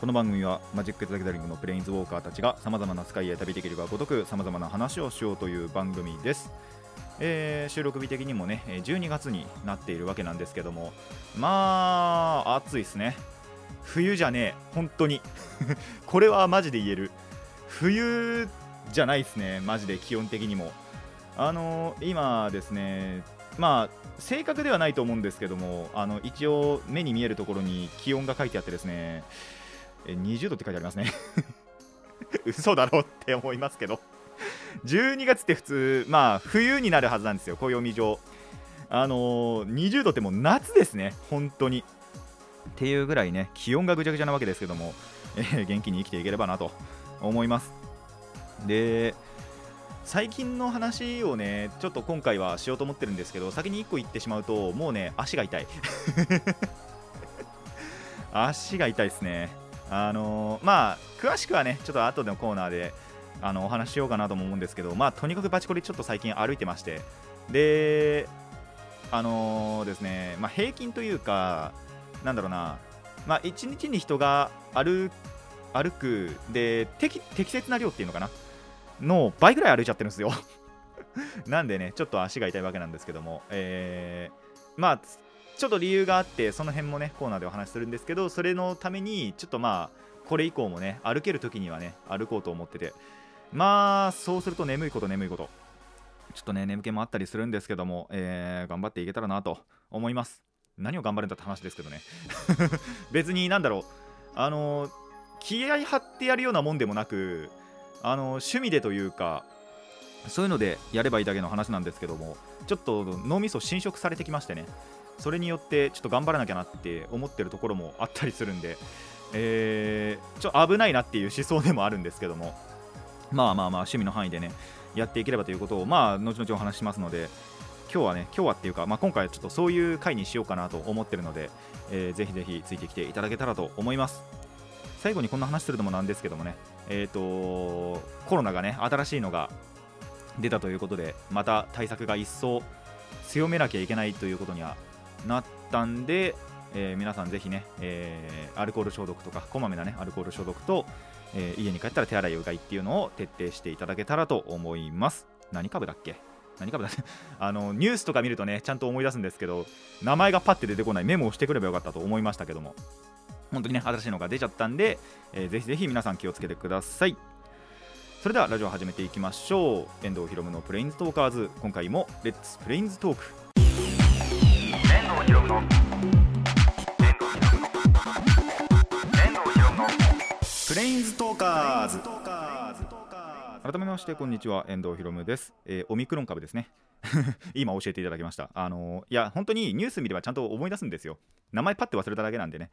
この番組はマジック・ザ・ギャザリングのプレインズウォーカーたちがさまざまなスカイへ旅できるがごとくさまざまな話をしようという番組です、えー収録日的にもね12月になっているわけなんですけどもまあ暑いですね。冬じゃねえ。本当に。これはマジで言える。冬じゃないですね。マジで気温的にも。あのー今ですねまあ正確ではないと思うんですけどもあの一応目に見えるところに気温が書いてあってですねえ20度って書いてありますね。嘘だろうって思いますけど。12月って普通まあ冬になるはずなんですよ暦上。あのー20度ってもう夏ですね本当に。っていうぐらいね気温がぐちゃぐちゃなわけですけども、えー元気に生きていければなと思います。で最近の話をねちょっと今回はしようと思ってるんですけど先に1個言ってしまうともうね足が痛い。足が痛いですね。あのーまあ詳しくはねちょっと後でのコーナーであのお話ししようかなとも思うんですけどまあとにかくバチコリちょっと最近歩いてましてであのーですねまあ平均というかなんだろうなまあ1日に人が歩歩くで適適切な量っていうのかなの倍ぐらい歩いちゃってるんですよ。なんでねちょっと足が痛いわけなんですけどもえーまあちょっと理由があってその辺もねコーナーでお話しするんですけどそれのためにちょっとまあこれ以降もね歩ける時にはね歩こうと思ってて。まあそうすると眠いこと眠いこと。ちょっとね眠気もあったりするんですけども、えー頑張っていけたらなと思います。何を頑張るんだって話ですけどね。別になんだろう。あの気合張ってやるようなもんでもなくあの趣味でというかそういうのでやればいいだけの話なんですけどもちょっと脳みそ侵食されてきましてね。それによってちょっと頑張らなきゃなって思ってるところもあったりするんで、えーちょっと危ないなっていう思想でもあるんですけどもまあまあまあ趣味の範囲でねやっていければということをまあ後々お話ししますので今日はね今日はっていうか、まあ、今回はちょっとそういう回にしようかなと思ってるので、えーぜひぜひついてきていただけたらと思います。最後にこんな話するのもなんですけどもねえっ、とコロナがね新しいのが出たということでまた対策が一層強めなきゃいけないということにはなったんで、えー皆さんぜひね、えーアルコール消毒とかこまめなねアルコール消毒と、えー家に帰ったら手洗いうがいっていうのを徹底していただけたらと思います。何株だっけ？何株だっけ？あのニュースとか見るとねちゃんと思い出すんですけど名前がパッて出てこないメモをしてくればよかったと思いましたけども。本当にね新しいのが出ちゃったんで、えーぜひぜひ皆さん気をつけてください。それではラジオ始めていきましょう。遠藤ひろむのプレインズトーカーズ。今回もレッツプレインズトーク。藤ひろむのプレインズトーカーズ。改めましてこんにちは。遠藤ひろむです、えーオミクロン株ですね。今教えていただきました。あのーいや本当にニュース見ればちゃんと思い出すんですよ。名前パッて忘れただけなんでね。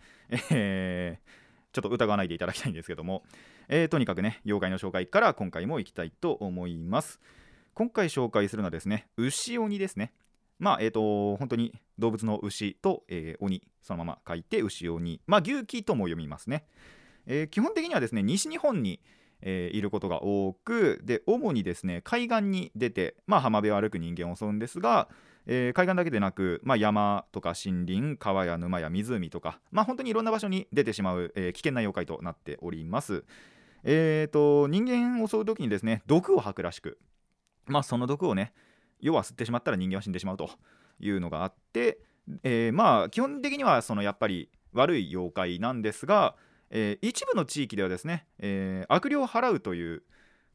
えーちょっと疑わないでいただきたいんですけども、えーとにかくね妖怪の紹介から今回も行きたいと思います。今回紹介するのはですね牛鬼ですね。まあえっ、と本当に動物の牛と、えー鬼そのまま書いて牛鬼まあ牛鬼とも読みますね、えー基本的にはですね西日本にえーいることが多くで主にですね海岸に出て、まあ、浜辺を歩く人間を襲うんですが、えー海岸だけでなく、まあ、山とか森林川や沼や湖とか、まあ、本当にいろんな場所に出てしまう、えー危険な妖怪となっております。えー、と人間を襲う時にですね毒を吐くらしく、まあ、その毒をね要は吸ってしまったら人間は死んでしまうというのがあって、えーまあ基本的にはそのやっぱり悪い妖怪なんですが、えー一部の地域ではですね、えー悪霊を払うという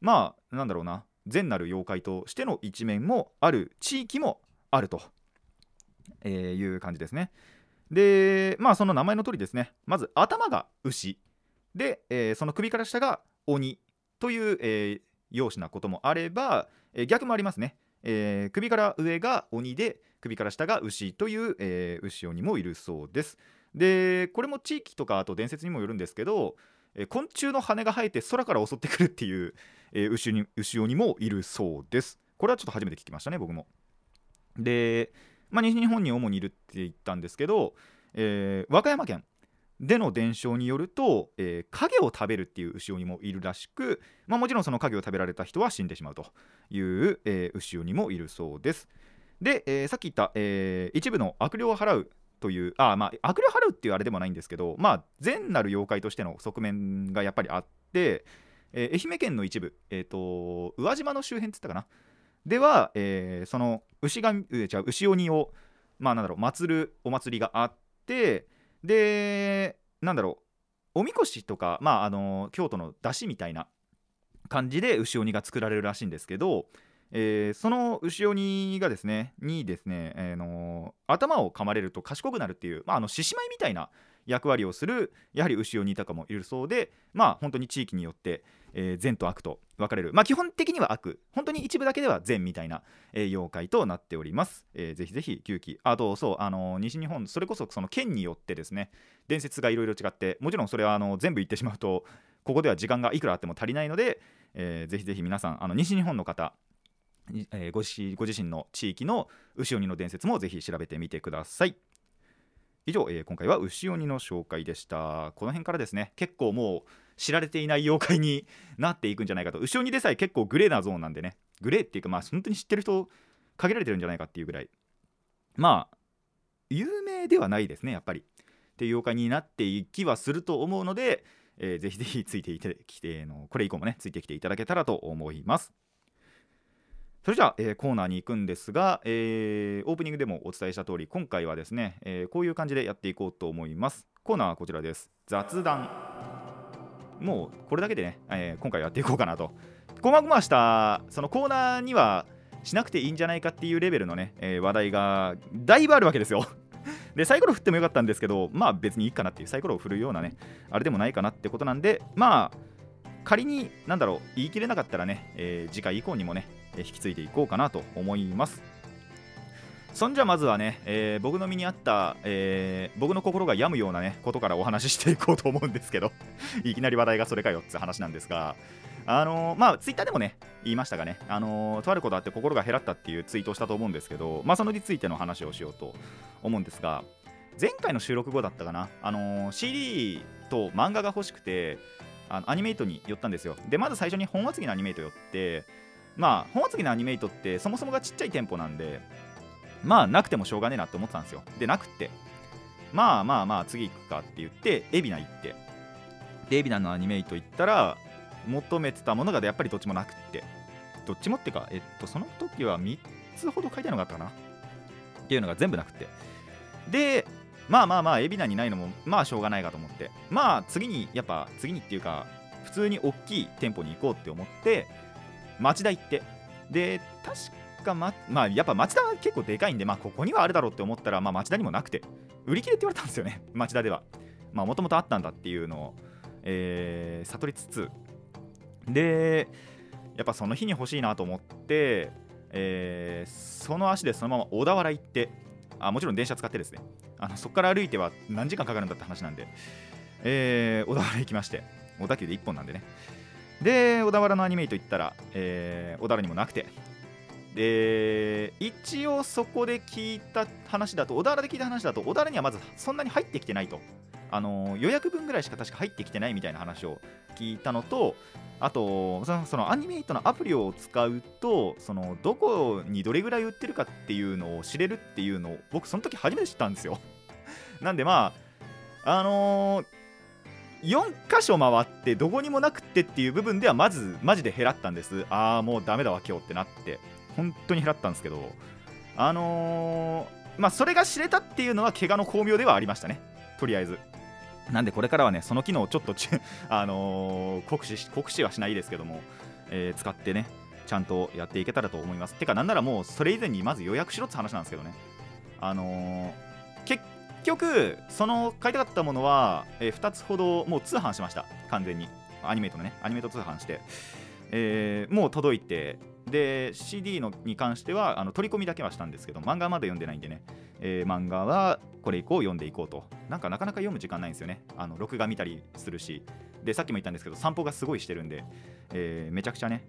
まあなんだろうな善なる妖怪としての一面もある地域もあると、えいう感じですね。でまあその名前の通りですねまず頭が牛で、えその首から下が鬼という、えー容姿なこともあれば、え逆もありますね、えー首から上が鬼で首から下が牛という、えー牛鬼もいるそうです。でこれも地域とかあと伝説にもよるんですけど、えー昆虫の羽が生えて空から襲ってくるっていう、えー、牛に牛鬼もいるそうです。これはちょっと初めて聞きましたね僕も。で、まあ、西日本に主にいるって言ったんですけど、えー、和歌山県での伝承によると、えー、影を食べるっていう牛鬼もいるらしく、まあ、もちろんその影を食べられた人は死んでしまうという、えー、牛鬼もいるそうです。で、えー、さっき言った、えー、一部の悪霊を払うというあまあ悪霊払うっていうあれでもないんですけどまあ善なる妖怪としての側面がやっぱりあって、えー、愛媛県の一部、えーと、宇和島の周辺って言ったかな？では、えー、その牛がじゃ牛鬼をまあなんだろう祀るお祭りがあってでなんだろうおみこしとか、まあ、あの京都の出汁みたいな感じで牛鬼が作られるらしいんですけど、えー、その牛鬼がですねにですね、えー、の頭を噛まれると賢くなるっていう、まあ、あの獅子舞みたいな役割をするやはり牛鬼とかもいるそうでまあ本当に地域によって、えー、善と悪と分かれる。まあ基本的には悪。本当に一部だけでは善みたいな、えー、妖怪となっております、えー、ぜひぜひ9期あとそうあのー、西日本それこそその県によってですね伝説がいろいろ違ってもちろんそれはあの全部言ってしまうとここでは時間がいくらあっても足りないので、えー、ぜひぜひ皆さんあの西日本の方えー、ご自ご自身の地域の牛鬼の伝説もぜひ調べてみてください。以上、えー、今回は牛鬼の紹介でした。この辺からですね結構もう知られていない妖怪になっていくんじゃないかと。牛鬼でさえ結構グレーなゾーンなんでね。グレーっていうかまあ本当に知ってる人限られてるんじゃないかっていうぐらい。まあ有名ではないですねやっぱり。っていう妖怪になっていきはすると思うので、えー、ぜひぜひついてきてのこれ以降もねついてきていただけたらと思います。それじゃあ、えー、コーナーに行くんですが、えー、オープニングでもお伝えした通り今回はですね、えー、こういう感じでやっていこうと思います。コーナーはこちらです。雑談。もうこれだけでね、え今回やっていこうかなと。こまごました。そのコーナーにはしなくていいんじゃないかっていうレベルのね、え話題がだいぶあるわけですよ。でサイコロ振ってもよかったんですけどまあ別にいいかなっていうサイコロを振るようなねあれでもないかなってことなんでまあ仮になんだろう言い切れなかったらね、え次回以降にもね引き継いでいこうかなと思います。そんじゃまずはね、えー、僕の身にあった、えー、僕の心が病むようなねことからお話ししていこうと思うんですけど いきなり話題がそれかよって話なんですがあのー、まあツイッターでもね言いましたがねあのー、とあることあって心が減らったっていうツイートをしたと思うんですけどまあそのについての話をしようと思うんですが前回の収録後だったかなあの、CD と漫画が欲しくてあのアニメイトに寄ったんですよ。でまず最初に本厚木のアニメイト寄ってまあ本厚木のアニメイトってそもそもがちっちゃい店舗なんでまあなくてもしょうがねえなって思ってたんですよ。でなくって。まあまあまあ次行くかって言って海老名行って。で海老名のアニメイト行ったら求めてたものがやっぱりどっちもなくって。どっちもってかえっとその時は3つほど書いてあるのがあったかな。っていうのが全部なくて。でまあまあまあ海老名にないのもまあしょうがないかと思って。まあ次にやっぱ次にっていうか普通に大きい店舗に行こうって思って町田行って。で確かかままあやっぱ町田は結構でかいんでまあここにはあるだろうって思ったらまあ町田にもなくて。売り切れって言われたんですよね。町田では。まあもともとあったんだっていうのを、えー、悟りつつ。でやっぱその日に欲しいなと思って、えー、その足でそのまま小田原行ってあもちろん電車使ってですね。あのそこから歩いては何時間かかるんだって話なんで、えー、小田原行きまして小田急で1本なんでね。で小田原のアニメイト行ったら、えー、小田原にもなくて。で一応そこで聞いた話だと小田原で聞いた話だと小田原にはまずそんなに入ってきてないと。あの予約分ぐらいしか確か入ってきてないみたいな話を聞いたのとあとそのアニメイトのアプリを使うとそのどこにどれぐらい売ってるかっていうのを知れるっていうのを僕その時初めて知ったんですよ。なんでまああのー4箇所回ってどこにもなくってっていう部分ではまずマジで減らったんです。ああもうダメだわ今日ってなって。本当に減らったんですけどあのー、まあそれが知れたっていうのは怪我の巧妙ではありましたね。とりあえず。なんでこれからはねその機能をちょっと あのー、酷使酷使はしないですけども、えー、使ってねちゃんとやっていけたらと思います。てかなんならもうそれ以前にまず予約しろって話なんですけどね。あの、結局その買いたかったものは、え、2つほどもう通販しました。完全に。アニメートのねアニメート通販して、えー、もう届いてで CD のに関してはあの取り込みだけはしたんですけど漫画まだ読んでないんでね、えー、漫画はこれ以降読んでいこうと。なんかなかなか読む時間ないんですよね。あの録画見たりするし。でさっきも言ったんですけど散歩がすごいしてるんで、えー、めちゃくちゃね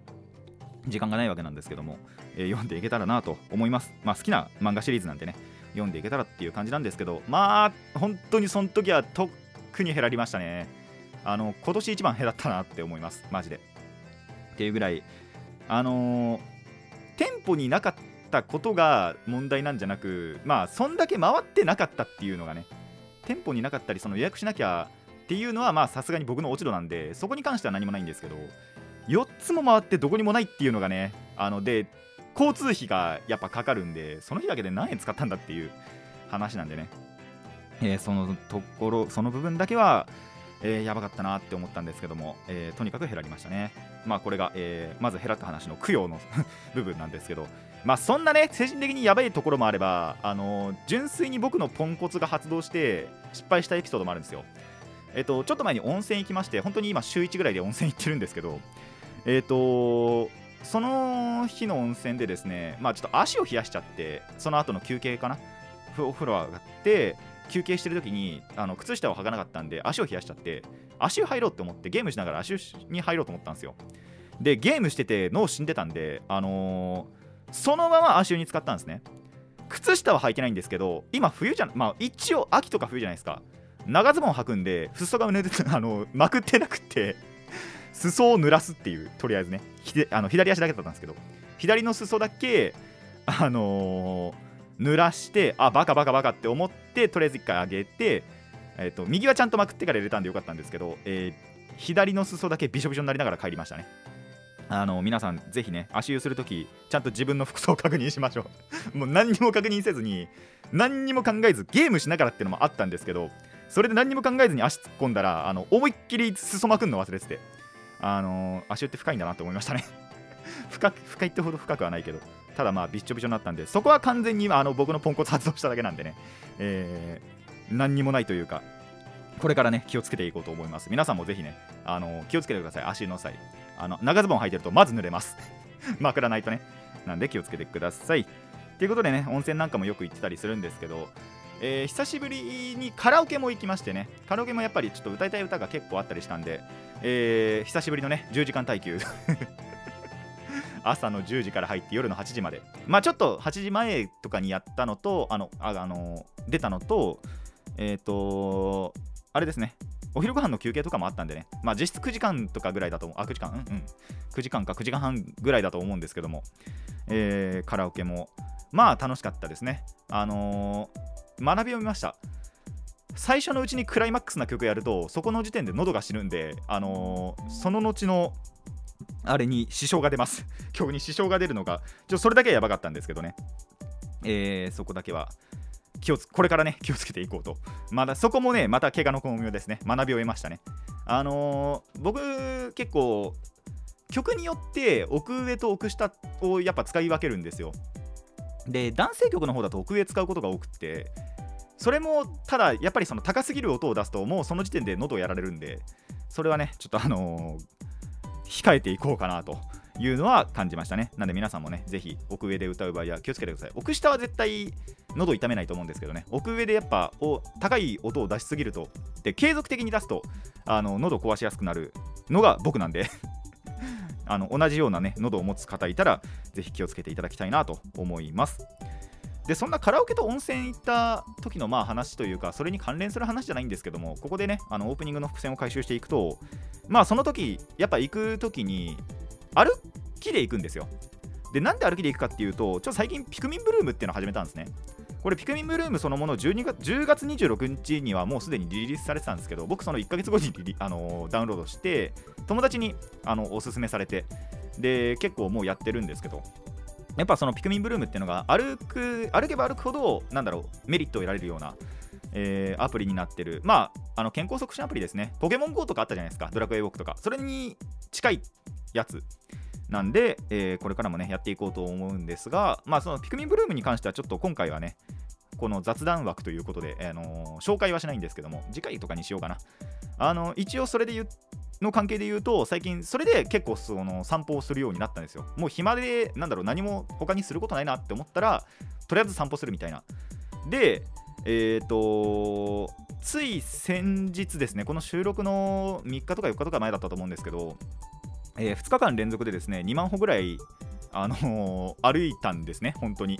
時間がないわけなんですけども、えー、読んでいけたらなと思います。まあ好きな漫画シリーズなんでね読んでいけたらっていう感じなんですけどまあ本当にその時は特に減らりましたね。あの今年一番減らったなって思います。マジで。っていうぐらいあのー、店舗になかったことが問題なんじゃなくまあそんだけ回ってなかったっていうのがね店舗になかったりその予約しなきゃっていうのはまあさすがに僕の落ち度なんでそこに関しては何もないんですけど4つも回ってどこにもないっていうのがねあので交通費がやっぱかかるんでその日だけで何円使ったんだっていう話なんでね、えー、そのところその部分だけは、えー、やばかったなって思ったんですけども、えー、とにかく減らりましたね。まあこれが、えー、まず減らった話の供養の 部分なんですけどまあそんなね精神的にやばいところもあればあの純粋に僕のポンコツが発動して失敗したエピソードもあるんですよ。えっとちょっと前に温泉行きまして本当に今週1ぐらいで温泉行ってるんですけどえっ、とその日の温泉でですね、まあ、ちょっと足を冷やしちゃって、その後の休憩かな、お風呂上がって、休憩してる時にあの靴下を履かなかったんで、足を冷やしちゃって、足を入ろうって思って、ゲームしながら足に入ろうと思ったんですよ。で、ゲームしてて脳死んでたんで、あのー、そのまま足湯に使ったんですね。靴下は履いてないんですけど、今冬じゃまあ一応秋とか冬じゃないですか。長ズボン履くんで、裾が濡れて、あのまくってなくて裾を濡らすっていうとりあえずねあの左足だけだったんですけど左の裾だけあのー、濡らしてあバカバカバカって思ってとりあえず1回上げて、えーと、右はちゃんとまくってから入れたんでよかったんですけど、えー、左の裾だけびしょびしょになりながら帰りましたね。あの皆さんぜひね足湯するときちゃんと自分の服装を確認しましょう。もう何にも確認せずに何にも考えずゲームしながらっていうのもあったんですけどそれで何にも考えずに足突っ込んだらあの思いっきり裾まくんの忘れててあの、足湯って深いんだなと思いましたね。深深いってほど深くはないけどただまあびっちょびちょになったんでそこは完全にあの僕のポンコツ発動しただけなんでね、えー、何にもないというかこれからね気をつけていこうと思います。皆さんもぜひねあの気をつけてください。足の際。あの長ズボン履いてるとまず濡れます。枕ないとね。なんで気をつけてください。ということでね温泉なんかもよく行ってたりするんですけどえー、久しぶりにカラオケも行きましてね。カラオケもやっぱりちょっと歌いたい歌が結構あったりしたんで、えー、久しぶりのね10時間耐久。朝の10時から入って夜の8時まで。まあちょっと8時前とかにやったのとあのああの出たのとえっ、ー、とあれですね。お昼ご飯の休憩とかもあったんでね、まあ、実質9時間とかぐらいだと思う、あ、9時間、うんうん、9時間か9時間半ぐらいだと思うんですけども、えー、カラオケも、まあ楽しかったですね。あのー、学びを見ました。最初のうちにクライマックスな曲やるとそこの時点で喉が死ぬんで、あのー、その後のあれに支障が出ます。曲に支障が出るのがちょそれだけはやばかったんですけどね、えー、そこだけは。気をつこれからね 気をつけていこうと。まだそこもねまた怪我の巧妙ですね。学びを得ましたね。あのー、僕結構曲によって奥上と奥下をやっぱ使い分けるんですよ。で男性曲の方だと奥上使うことが多くてそれもただやっぱりその高すぎる音を出すともうその時点で喉をやられるんでそれはねちょっとあのー、控えていこうかなというのは感じましたね。なんで皆さんもねぜひ奥上で歌う場合は気をつけてください。奥下は絶対喉痛めないと思うんですけどね。奥上でやっぱお高い音を出しすぎるとで継続的に出すとあの喉壊しやすくなるのが僕なんで あの同じようなね喉を持つ方いたらぜひ気をつけていただきたいなと思います。でそんなカラオケと温泉行った時のまあ話というかそれに関連する話じゃないんですけどもここでねあのオープニングの伏線を回収していくとまあその時やっぱ行く時に歩きで行くんですよ。でなんで歩きで行くかっていうとちょっと最近ピクミンブルームっていうのを始めたんですね。これピクミンブルームそのもの12月10月26日にはもうすでにリリースされてたんですけど僕その1ヶ月後にあのダウンロードして友達にあのおすすめされてで結構もうやってるんですけど。やっぱそのピクミンブルームっていうのが歩く歩けば歩くほどなんだろうメリットを得られるようなえー、アプリになってる、まあ、あの健康促進アプリですね。ポケモン GO とかあったじゃないですか、ドラクエウォークとか。それに近いやつなんで、えー、これからもね、やっていこうと思うんですが、まあ、そのピクミンブルームに関しては、ちょっと今回はね、この雑談枠ということで、あのー、紹介はしないんですけども、次回とかにしようかな。あの一応それで言っの関係で言うと、最近それで結構その散歩をするようになったんですよ。もう暇で、なんだろう、何も他にすることないなって思ったら、とりあえず散歩するみたいな。で、えっ、ー、とつい先日ですねこの収録の3日とか4日とか前だったと思うんですけど、えー、2日間連続でですね2万歩ぐらい、あのー、歩いたんですね本当に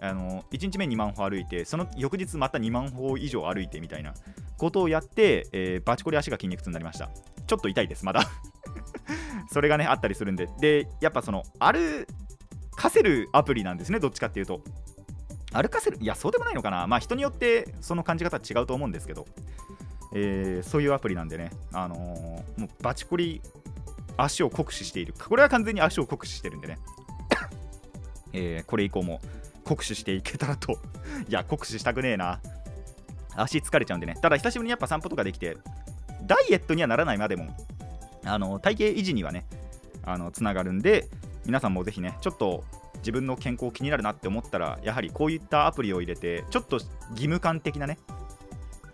あの1日目2万歩歩いてその翌日また2万歩以上歩いてみたいなことをやって、えー、バチコリ足が筋肉痛になりましたちょっと痛いですまだ。それがねあったりするんで。でやっぱその歩かせるアプリなんですねどっちかっていうと。歩かせるいやそうでもないのかな。まあ人によってその感じ方は違うと思うんですけど、えー、そういうアプリなんでね。あのー、もうバチコリ足を酷使している。これは完全に足を酷使してるんでね。えー、これ以降も酷使していけたらと。いや酷使したくねえな。足疲れちゃうんでね。ただ久しぶりにやっぱ散歩とかできてダイエットにはならないまでもあの体型維持にはねあのつながるんで皆さんもぜひねちょっと自分の健康気になるなって思ったらやはりこういったアプリを入れてちょっと義務感的なね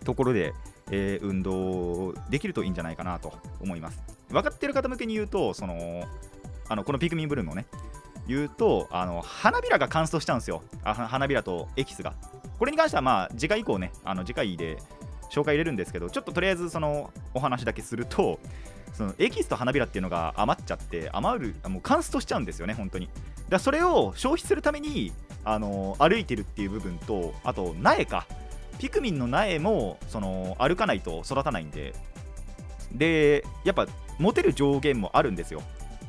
ところで、えー、運動できるといいんじゃないかなと思います。分かってる方向けに言うとそのあのこのピクミンブルームをね言うとあの花びらが乾燥しちゃうんですよ。あ花びらとエキスが。これに関してはまあ次回以降ねあの次回で紹介入れるんですけどちょっととりあえずそのお話だけするとそのエキスと花びらっていうのが余っちゃって余るもう乾燥しちゃうんですよね本当に。だそれを消費するためにあの歩いてるっていう部分とあと苗か。ピクミンの苗もその歩かないと育たないんで。でやっぱ持てる上限もあるんですよ。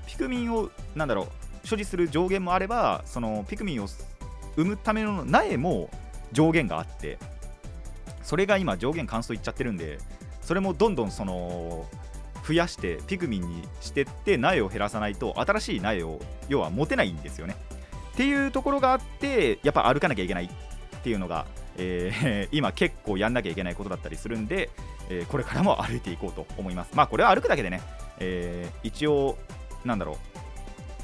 ピクミンをなんだろう所持する上限もあればそのピクミンを産むための苗も上限があって。それが今上限乾燥いっちゃってるんでそれもどんどんその増やしてピクミンにしてって苗を減らさないと新しい苗を要は持てないんですよね。っていうところがあってやっぱ歩かなきゃいけないっていうのが、えー、今結構やんなきゃいけないことだったりするんで、えー、これからも歩いていこうと思います。まあこれは歩くだけでね、えー、一応なんだろ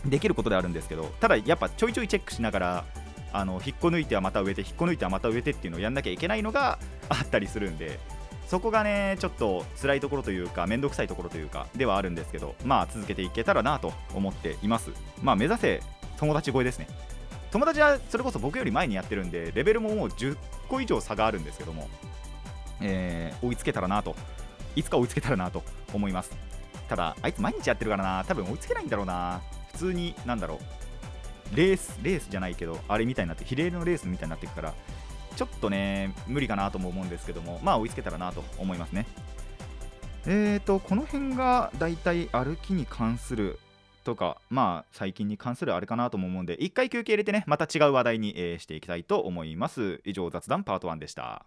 うできることであるんですけどただやっぱちょいちょいチェックしながらあの引っこ抜いてはまた植えて引っこ抜いてはまた植えてっていうのをやんなきゃいけないのがあったりするんでそこがねちょっと辛いところというか面倒くさいところというかではあるんですけどまあ続けていけたらなと思っています。まあ目指せ友達超えですね。友達はそれこそ僕より前にやってるんでレベルももう10個以上差があるんですけども、えー、追いつけたらなといつか追いつけたらなと思います。ただあいつ毎日やってるからな多分追いつけないんだろうな。普通になんだろうレースレースじゃないけどあれみたいになって比例のレースみたいになっていくからちょっとね、無理かなとも思うんですけども、まあ追いつけたらなと思いますね。えーと、この辺がだいたい歩きに関するとか、まあ最近に関するあれかなとも思うんで、一回休憩入れてね、また違う話題に、えー、していきたいと思います。以上、雑談パート1でした。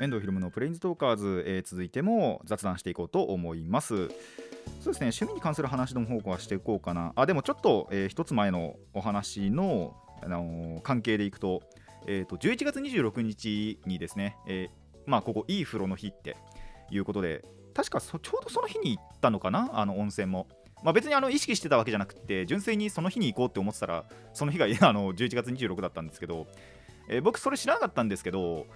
遠藤ひろむのプレインズトーカーズ、えー、続いても雑談していこうと思います。そうですね趣味に関する話の方向はしていこうかな。あでもちょっと、えー、一つ前のお話の、あのー、関係でいくと,、えーと、11月26日にですね、えー、まあここいい風呂の日っていうことで確かちょうどその日に行ったのかな？あの温泉も。まあ、別にあの意識してたわけじゃなくて純粋にその日に行こうって思ってたらその日が あの11月26だったんですけど、えー、僕それ知らなかったんですけど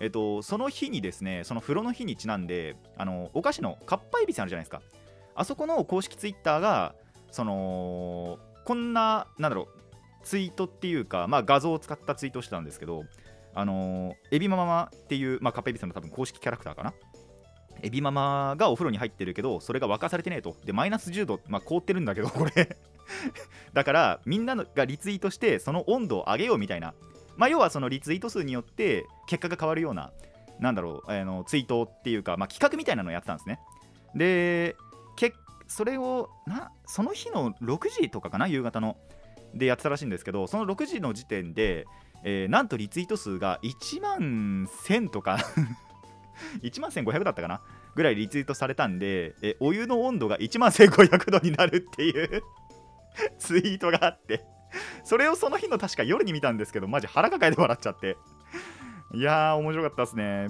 えっと、その日にですね、その風呂の日にちなんで、あのお菓子のかっぱえびせんあるじゃないですか。あそこの公式ツイッターがそのこんななんだろうツイートっていうか、まあ、画像を使ったツイートをしてたんですけどあのエビママっていう、まあ、カッペエビさんの多分公式キャラクターかな。エビママがお風呂に入ってるけどそれが沸かされてねえと。でマイナス10度、まあ、凍ってるんだけどこれ。だからみんながリツイートしてその温度を上げようみたいなまあ要はそのリツイート数によって結果が変わるようななんだろうあのツイートっていうか、まあ、企画みたいなのをやってたんですね。でけそれをなその日の6時とかかな夕方の。でやってたらしいんですけどその6時の時点で、えー、なんとリツイート数が1万1000とか 1万1500だったかなぐらいリツイートされたんで、えお湯の温度が1万1500度になるっていう ツイートがあって。それをその日の確か夜に見たんですけどマジ腹抱えて笑っちゃって。いやー面白かったですね。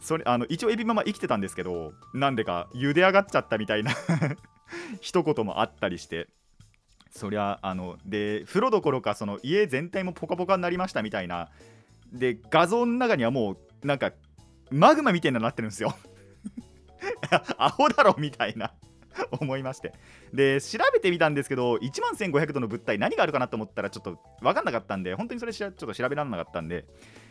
それあの一応エビママ生きてたんですけどなんでか茹で上がっちゃったみたいな 一言もあったりして。そりゃあので風呂どころかその家全体もポカポカになりましたみたいな。で画像の中にはもうなんかマグマみたいなのなってるんですよ。アホだろみたいな。思いまして。で調べてみたんですけど1万1500度の物体何があるかなと思ったらちょっと分かんなかったんで本当にそれちょっと調べられなかったんで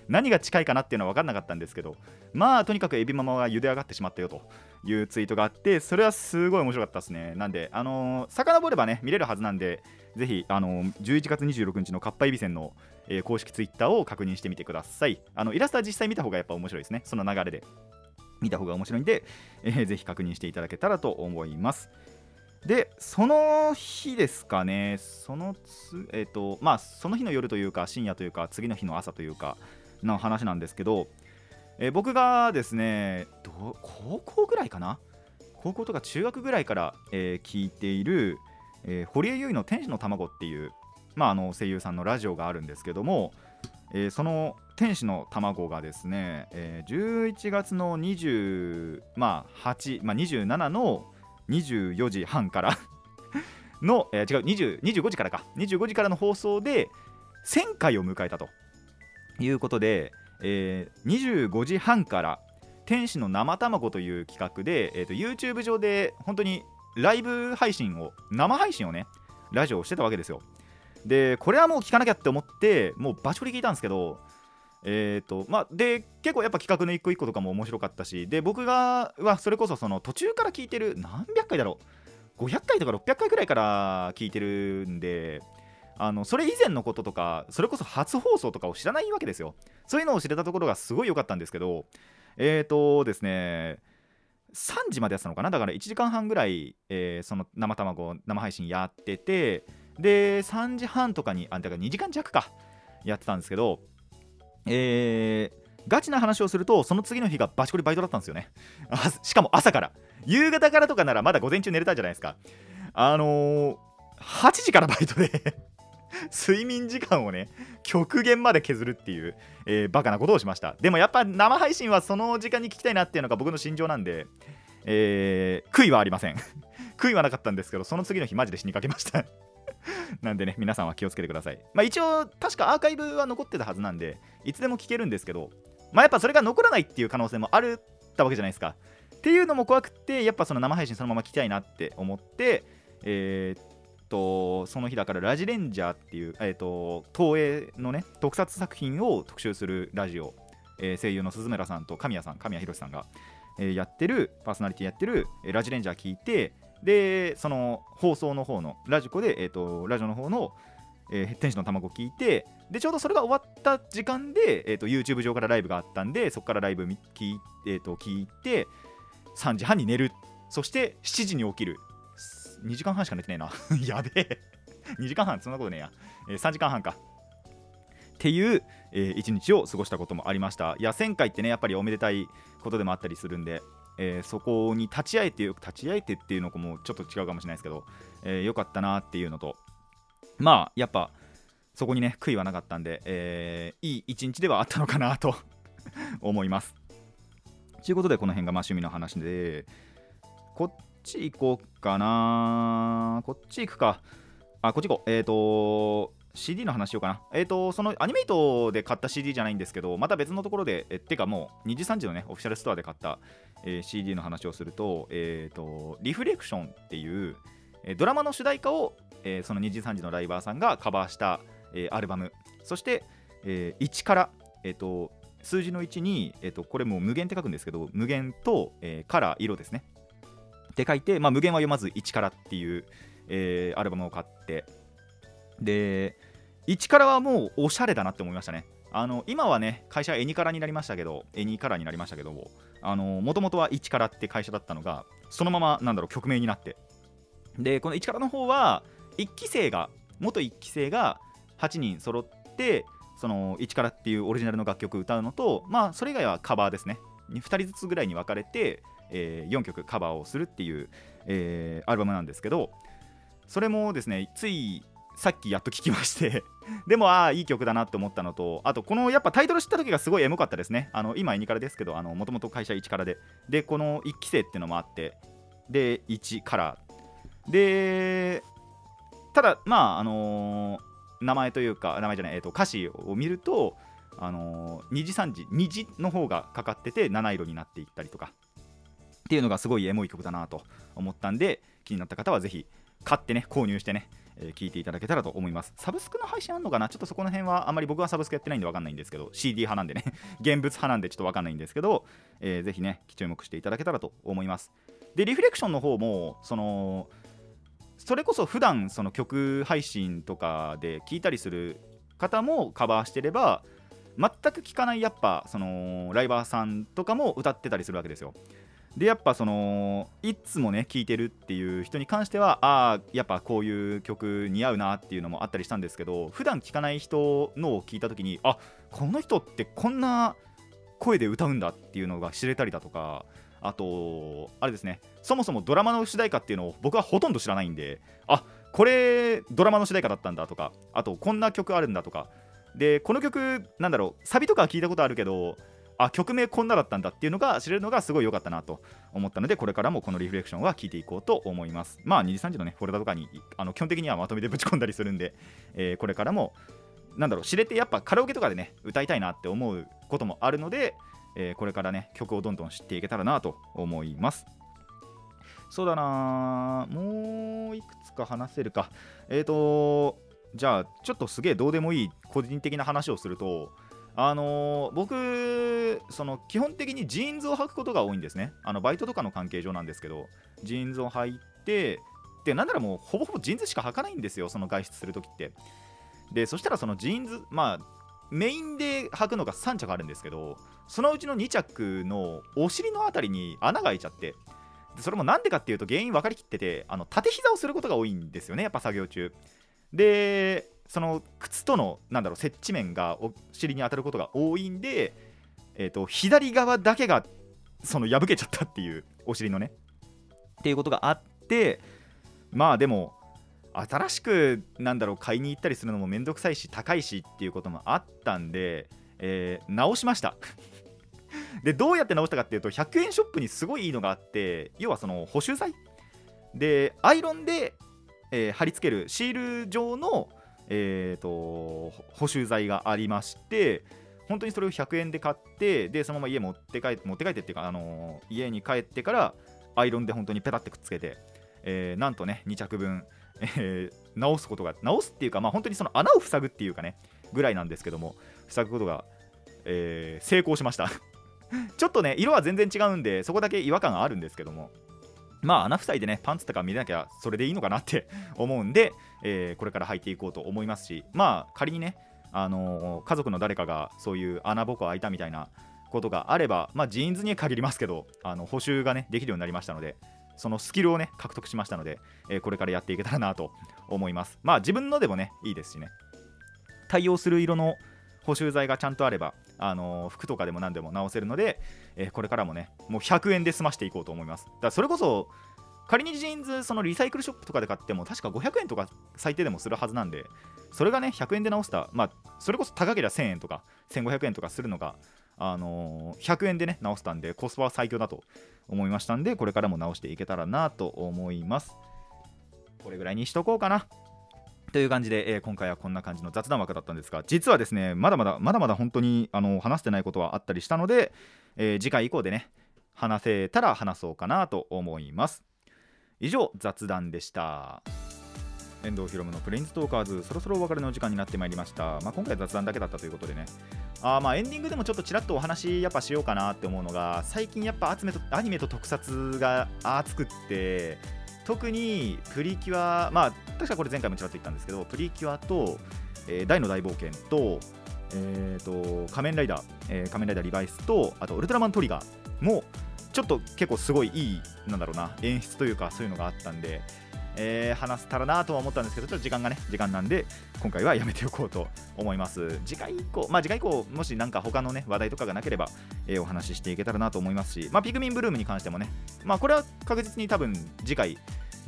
何が近いかなっていうのは分かんなかったんですけどまあとにかくエビママは茹で上がってしまったよというツイートがあってそれはすごい面白かったですね。なんであのー、遡ればね見れるはずなんでぜひあのー、11月26日のかっぱえびせんの、えー、公式ツイッターを確認してみてください。あのイラストは実際見た方がやっぱ面白いですね。その流れで。見た方が面白いんで、えー、ぜひ確認していただけたらと思います。でその日ですかね。そのつえっ、ー、とまあその日の夜というか深夜というか次の日の朝というかの話なんですけど、えー、僕がですね高校ぐらいかな？高校とか中学ぐらいから、えー、聞いている、えー、堀江由衣の天使の卵っていう、まあ、あの声優さんのラジオがあるんですけども、えー、その天使の卵がですね、えー、11月の28、まあ、まあ、27の24時半から の、えー、違う20 25時からか。25時からの放送で1000回を迎えたということで、えー、25時半から天使の生卵という企画で、えーと、YouTube 上で本当にライブ配信を生配信をねラジオをしてたわけですよ。でこれはもう聞かなきゃって思ってもう場所で聞いたんですけどえーとまあ、で結構やっぱ企画の一個一個とかも面白かったしで僕がはそれこそその途中から聞いてる何百回だろう500回とか600回くらいから聞いてるんであのそれ以前のこととかそれこそ初放送とかを知らないわけですよ。そういうのを知れたところがすごい良かったんですけどえっ、ー、とですね3時までやったのかな？だから1時間半ぐらい、えー、その生卵生配信やっててで3時半とかにあだから2時間弱か。やってたんですけどえー、ガチな話をするとその次の日がバチコリバイトだったんですよね。しかも朝から。夕方からとかならまだ午前中寝れたじゃないですか。あのー、8時からバイトで睡眠時間をね極限まで削るっていう、えー、バカなことをしました。でもやっぱ生配信はその時間に聞きたいなっていうのが僕の心情なんで、えー、悔いはありません。悔いはなかったんですけどその次の日マジで死にかけました。なんでね、皆さんは気をつけてください。まあ一応、確かアーカイブは残ってたはずなんで、いつでも聞けるんですけど、まあやっぱそれが残らないっていう可能性もあるったわけじゃないですか。っていうのも怖くて、やっぱその生配信そのまま聞きたいなって思って、えー、っと、その日だからラジレンジャーっていう、えー、っと、東映のね、特撮作品を特集するラジオ、えー、声優の鈴村さんと神谷さん、神谷博さんが、え、やってる、パーソナリティやってる、え、ラジレンジャー聞いて、でその放送の方のラジコで、えーと、ラジオの方の、えー、天使の卵を聞いてでちょうどそれが終わった時間で、えーと、YouTube 上からライブがあったんでそこからライブ聞い,、えーと、聞いて3時半に寝る。そして7時に起きる。2時間半しか寝てねえな。やべえ。2時間半。そんなことねえや、えー、3時間半か。っていう、えー、1日を過ごしたこともありました。いや1000回ってねやっぱりおめでたいことでもあったりするんで。えー、そこに立ち会えて立ち会えてっていうのもちょっと違うかもしれないですけど、えー、よかったなっていうのとまあやっぱそこにね悔いはなかったんで、えー、いい一日ではあったのかなと 思います。ということでこの辺がまあ趣味の話でこっち行こうかな。こっち行くか。あこっち行こう。えっ、ー、と CD の話しようかな。えっ、ー、と、そのアニメイトで買った CD じゃないんですけど、また別のところで、えってかもう2時3時のね、オフィシャルストアで買った、えー、CD の話をすると、えっ、ー、と、リフレクションっていう、えドラマの主題歌を、えその2時3時のライバーさんがカバーした、えアルバム、そして、え1から、えっ、と、数字の1に、えっと、これも無限って書くんですけど、無限と、えカラー、色ですね。って書いて、まあ、無限は読まず1からっていう、えアルバムを買って、で、1からはもうおしゃれだなって思いましたね。あの今はね、会社エニカラになりましたけど、エニカラになりましたけども、もともとは1からって会社だったのが、そのままなんだろう、曲名になって。で、この1からの方は、1期生が、元1期生が8人揃って、その1からっていうオリジナルの楽曲歌うのと、まあ、それ以外はカバーですね。2人ずつぐらいに分かれて、えー、4曲カバーをするっていう、えー、アルバムなんですけど、それもですね、ついさっきやっと聞きまして でもああいい曲だなって思ったのとあとこのやっぱタイトル知った時がすごいエモかったですね。あの今2からですけどもともと会社1からで。でこの1期生っていうのもあってで1から。でただまああのー、名前というか名前じゃない、えー、と歌詞を見るとあのー、2時3時2時の方がかかってて七色になっていったりとか。っていうのがすごいエモい曲だなと思ったんで気になった方はぜひ買ってね購入してねえー、聞いていただけたらと思います。サブスクの配信あんのかな？ちょっとそこの辺はあまり僕はサブスクやってないんでわかんないんですけど、CD 派なんでね 現物派なんでちょっとわかんないんですけど、えー、ぜひね、注目していただけたらと思います。で、リフレクションの方も、その、それこそ普段その曲配信とかで聞いたりする方もカバーしてれば、全く聴かないやっぱそのライバーさんとかも歌ってたりするわけですよ。でやっぱそのいつもね聴いてるっていう人に関してはああやっぱこういう曲似合うなっていうのもあったりしたんですけど普段聴かない人のを聞いた時にあこの人ってこんな声で歌うんだっていうのが知れたりだとかあとあれですねそもそもドラマの主題歌っていうのを僕はほとんど知らないんであこれドラマの主題歌だったんだとかあとこんな曲あるんだとかでこの曲なんだろうサビとかは聞いたことあるけどあ曲名こんなだったんだっていうのが知れるのがすごい良かったなと思ったのでこれからもこのリフレクションは聞いていこうと思います。まあ2時3時のねフォルダとかにあの基本的にはまとめてぶち込んだりするんで、えー、これからもなんだろう知れてやっぱカラオケとかでね歌いたいなって思うこともあるので、えー、これからね曲をどんどん知っていけたらなと思います。そうだなもういくつか話せるか。えっ、ー、とじゃあちょっとすげえどうでもいい個人的な話をするとあのー、僕その基本的にジーンズを履くことが多いんですね。あのバイトとかの関係上なんですけどジーンズを履いてでなんならもうほぼほぼジーンズしか履かないんですよその外出するときって。でそしたらそのジーンズまあメインで履くのが3着あるんですけどそのうちの2着のお尻の辺りに穴が開いちゃってそれもなんでかっていうと原因分かりきっててあの縦膝をすることが多いんですよねやっぱ作業中。でその靴とのなんだろう接地面がお尻に当たることが多いんで、えーと、左側だけがその破けちゃったっていうお尻のね。っていうことがあってまあでも新しくなんだろう買いに行ったりするのもめんどくさいし高いしっていうこともあったんで、えー、直しました。でどうやって直したかっていうと100円ショップにすごいいいのがあって要はその補修剤でアイロンで、えー、貼り付けるシール状のえーと、補修剤がありまして本当にそれを100円で買ってでそのまま家持って帰って持って帰ってっていうか、あのー、家に帰ってからアイロンで本当にペタってくっつけて、えー、なんとね2着分、えー、直すことが直すっていうか、まあ、本当にその穴を塞ぐっていうかねぐらいなんですけども塞ぐことが、えー、成功しました。ちょっとね色は全然違うんでそこだけ違和感があるんですけども。まあ穴塞いでねパンツとか見れなきゃそれでいいのかなって 思うんで、えー、これから履いていこうと思いますしまあ仮にね、あのー、家族の誰かがそういう穴ぼこ開いたみたいなことがあれば、まあ、ジーンズには限りますけどあの補修がねできるようになりましたのでそのスキルをね獲得しましたので、えー、これからやっていけたらなと思います。まあ自分のでもねいいですしね。対応する色の補修剤がちゃんとあれば、あのー、服とかでも何でも直せるので、えー、これからもねもう100円で済ましていこうと思います。だからそれこそ仮にジーンズそのリサイクルショップとかで買っても確か500円とか最低でもするはずなんでそれがね100円で直したまあそれこそ高ければ1000円とか1500円とかするのがあのー、100円でね直したんでコスパは最強だと思いましたんでこれからも直していけたらなと思います。これぐらいにしとこうかな。という感じで、えー、今回はこんな感じの雑談枠だったんですが実はですねまだまだまだまだ本当にあの話してないことはあったりしたので、えー、次回以降でね話せたら話そうかなと思います。以上雑談でした。遠藤ひろむのプレインズトーカーズそろそろお別れの時間になってまいりました、まあ、今回雑談だけだったということでね。あまあエンディングでもちょっとちらっとお話やっぱしようかなって思うのが最近やっぱ集めとアニメと特撮が熱くって特にプリキュアまあ確かこれ前回もちらっと言ったんですけどプリキュアと、えー、大の大冒険と,、えーと、仮面ライダー、えー、仮面ライダーリバイスとあとウルトラマントリガーもちょっと結構すごいいいなんだろうな演出というかそういうのがあったんで、えー、話せたらなとは思ったんですけどちょっと時間がね時間なんで今回はやめておこうと思います。次回以降まあ次回以降もし何か他のね話題とかがなければ、えー、お話ししていけたらなと思いますしまあピグミンブルームに関してもねまあこれは確実に多分次回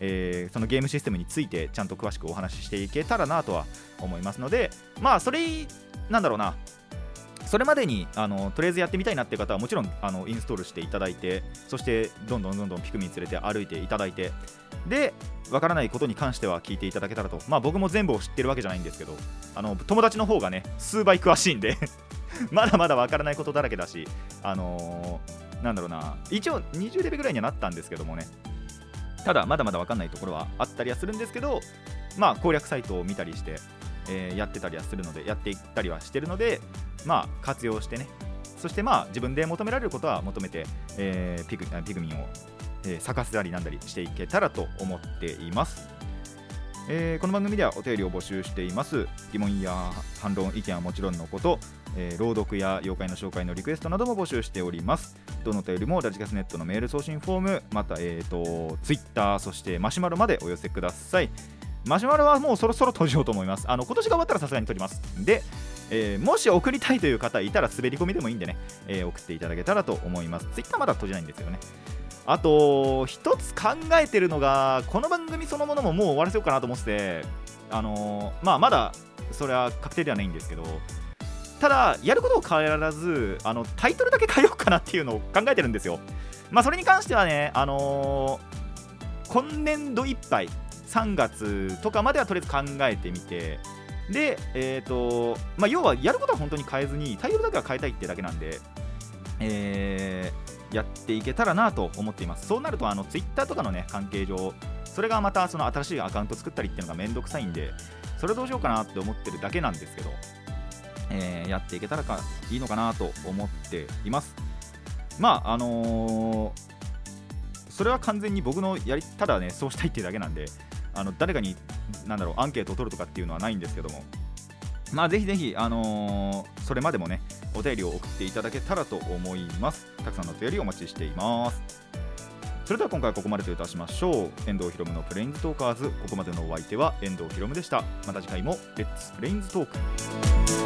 えー、そのゲームシステムについてちゃんと詳しくお話ししていけたらなとは思いますのでまあそれなんだろうなそれまでにあのとりあえずやってみたいなって方はもちろんあのインストールしていただいてそしてどんどんどんどんピクミン連れて歩いていただいてでわからないことに関しては聞いていただけたらと。まあ僕も全部を知ってるわけじゃないんですけどあの友達の方がね数倍詳しいんで まだまだわからないことだらけだしあのーなんだろうな一応20レベルぐらいにはなったんですけどもね。ただまだまだ分かんないところはあったりはするんですけどまあ攻略サイトを見たりして、えーやってたりはするのでやっていったりはしてるのでまあ活用してね。そしてまあ自分で求められることは求めて、えーピグピグミンを、えー咲かせたりなんだりしていけたらと思っています。えーこの番組ではお便りを募集しています。疑問や反論意見はもちろんのこと、えー朗読や妖怪の紹介のリクエストなども募集しております。どのお便りもラジカスネットのメール送信フォームまた、えー、とツイッターそしてマシュマロまでお寄せください。マシュマロはもうそろそろ閉じようと思います。あの今年が終わったらさすがに閉じます。でえーもし送りたいという方いたら滑り込みでもいいんでね、えー送っていただけたらと思います。ツイッターまだ閉じないんですよね。あと一つ考えてるのがこの番組そのものももう終わらせようかなと思っててあのーまあまだそれは確定ではないんですけどただやることを変えらずあのタイトルだけ変えようかなっていうのを考えてるんですよ。まあそれに関してはねあのー今年度いっぱい3月とかまではとりあえず考えてみてでえっ、とまあ要はやることは本当に変えずにタイトルだけは変えたいってだけなんでえーやっていけたらなと思っています。そうなるとあのツイッターとかのね関係上それがまたその新しいアカウント作ったりっていうのがめんどくさいんでそれどうしようかなって思ってるだけなんですけど、えーやっていけたらかいいのかなと思っています。まああのーそれは完全に僕のやりただねそうしたいっていうだけなんであの誰かになんだろうアンケートを取るとかっていうのはないんですけども。まあぜひぜひ、あのーそれまでもねお便りを送っていただけたらと思います。たくさんのお便りをお待ちしています。それでは今回はここまでといたしましょう。遠藤ひろむのプレインズトーカーズ。ここまでのお相手は遠藤ひろむでした。また次回もレッツプレインズトーク。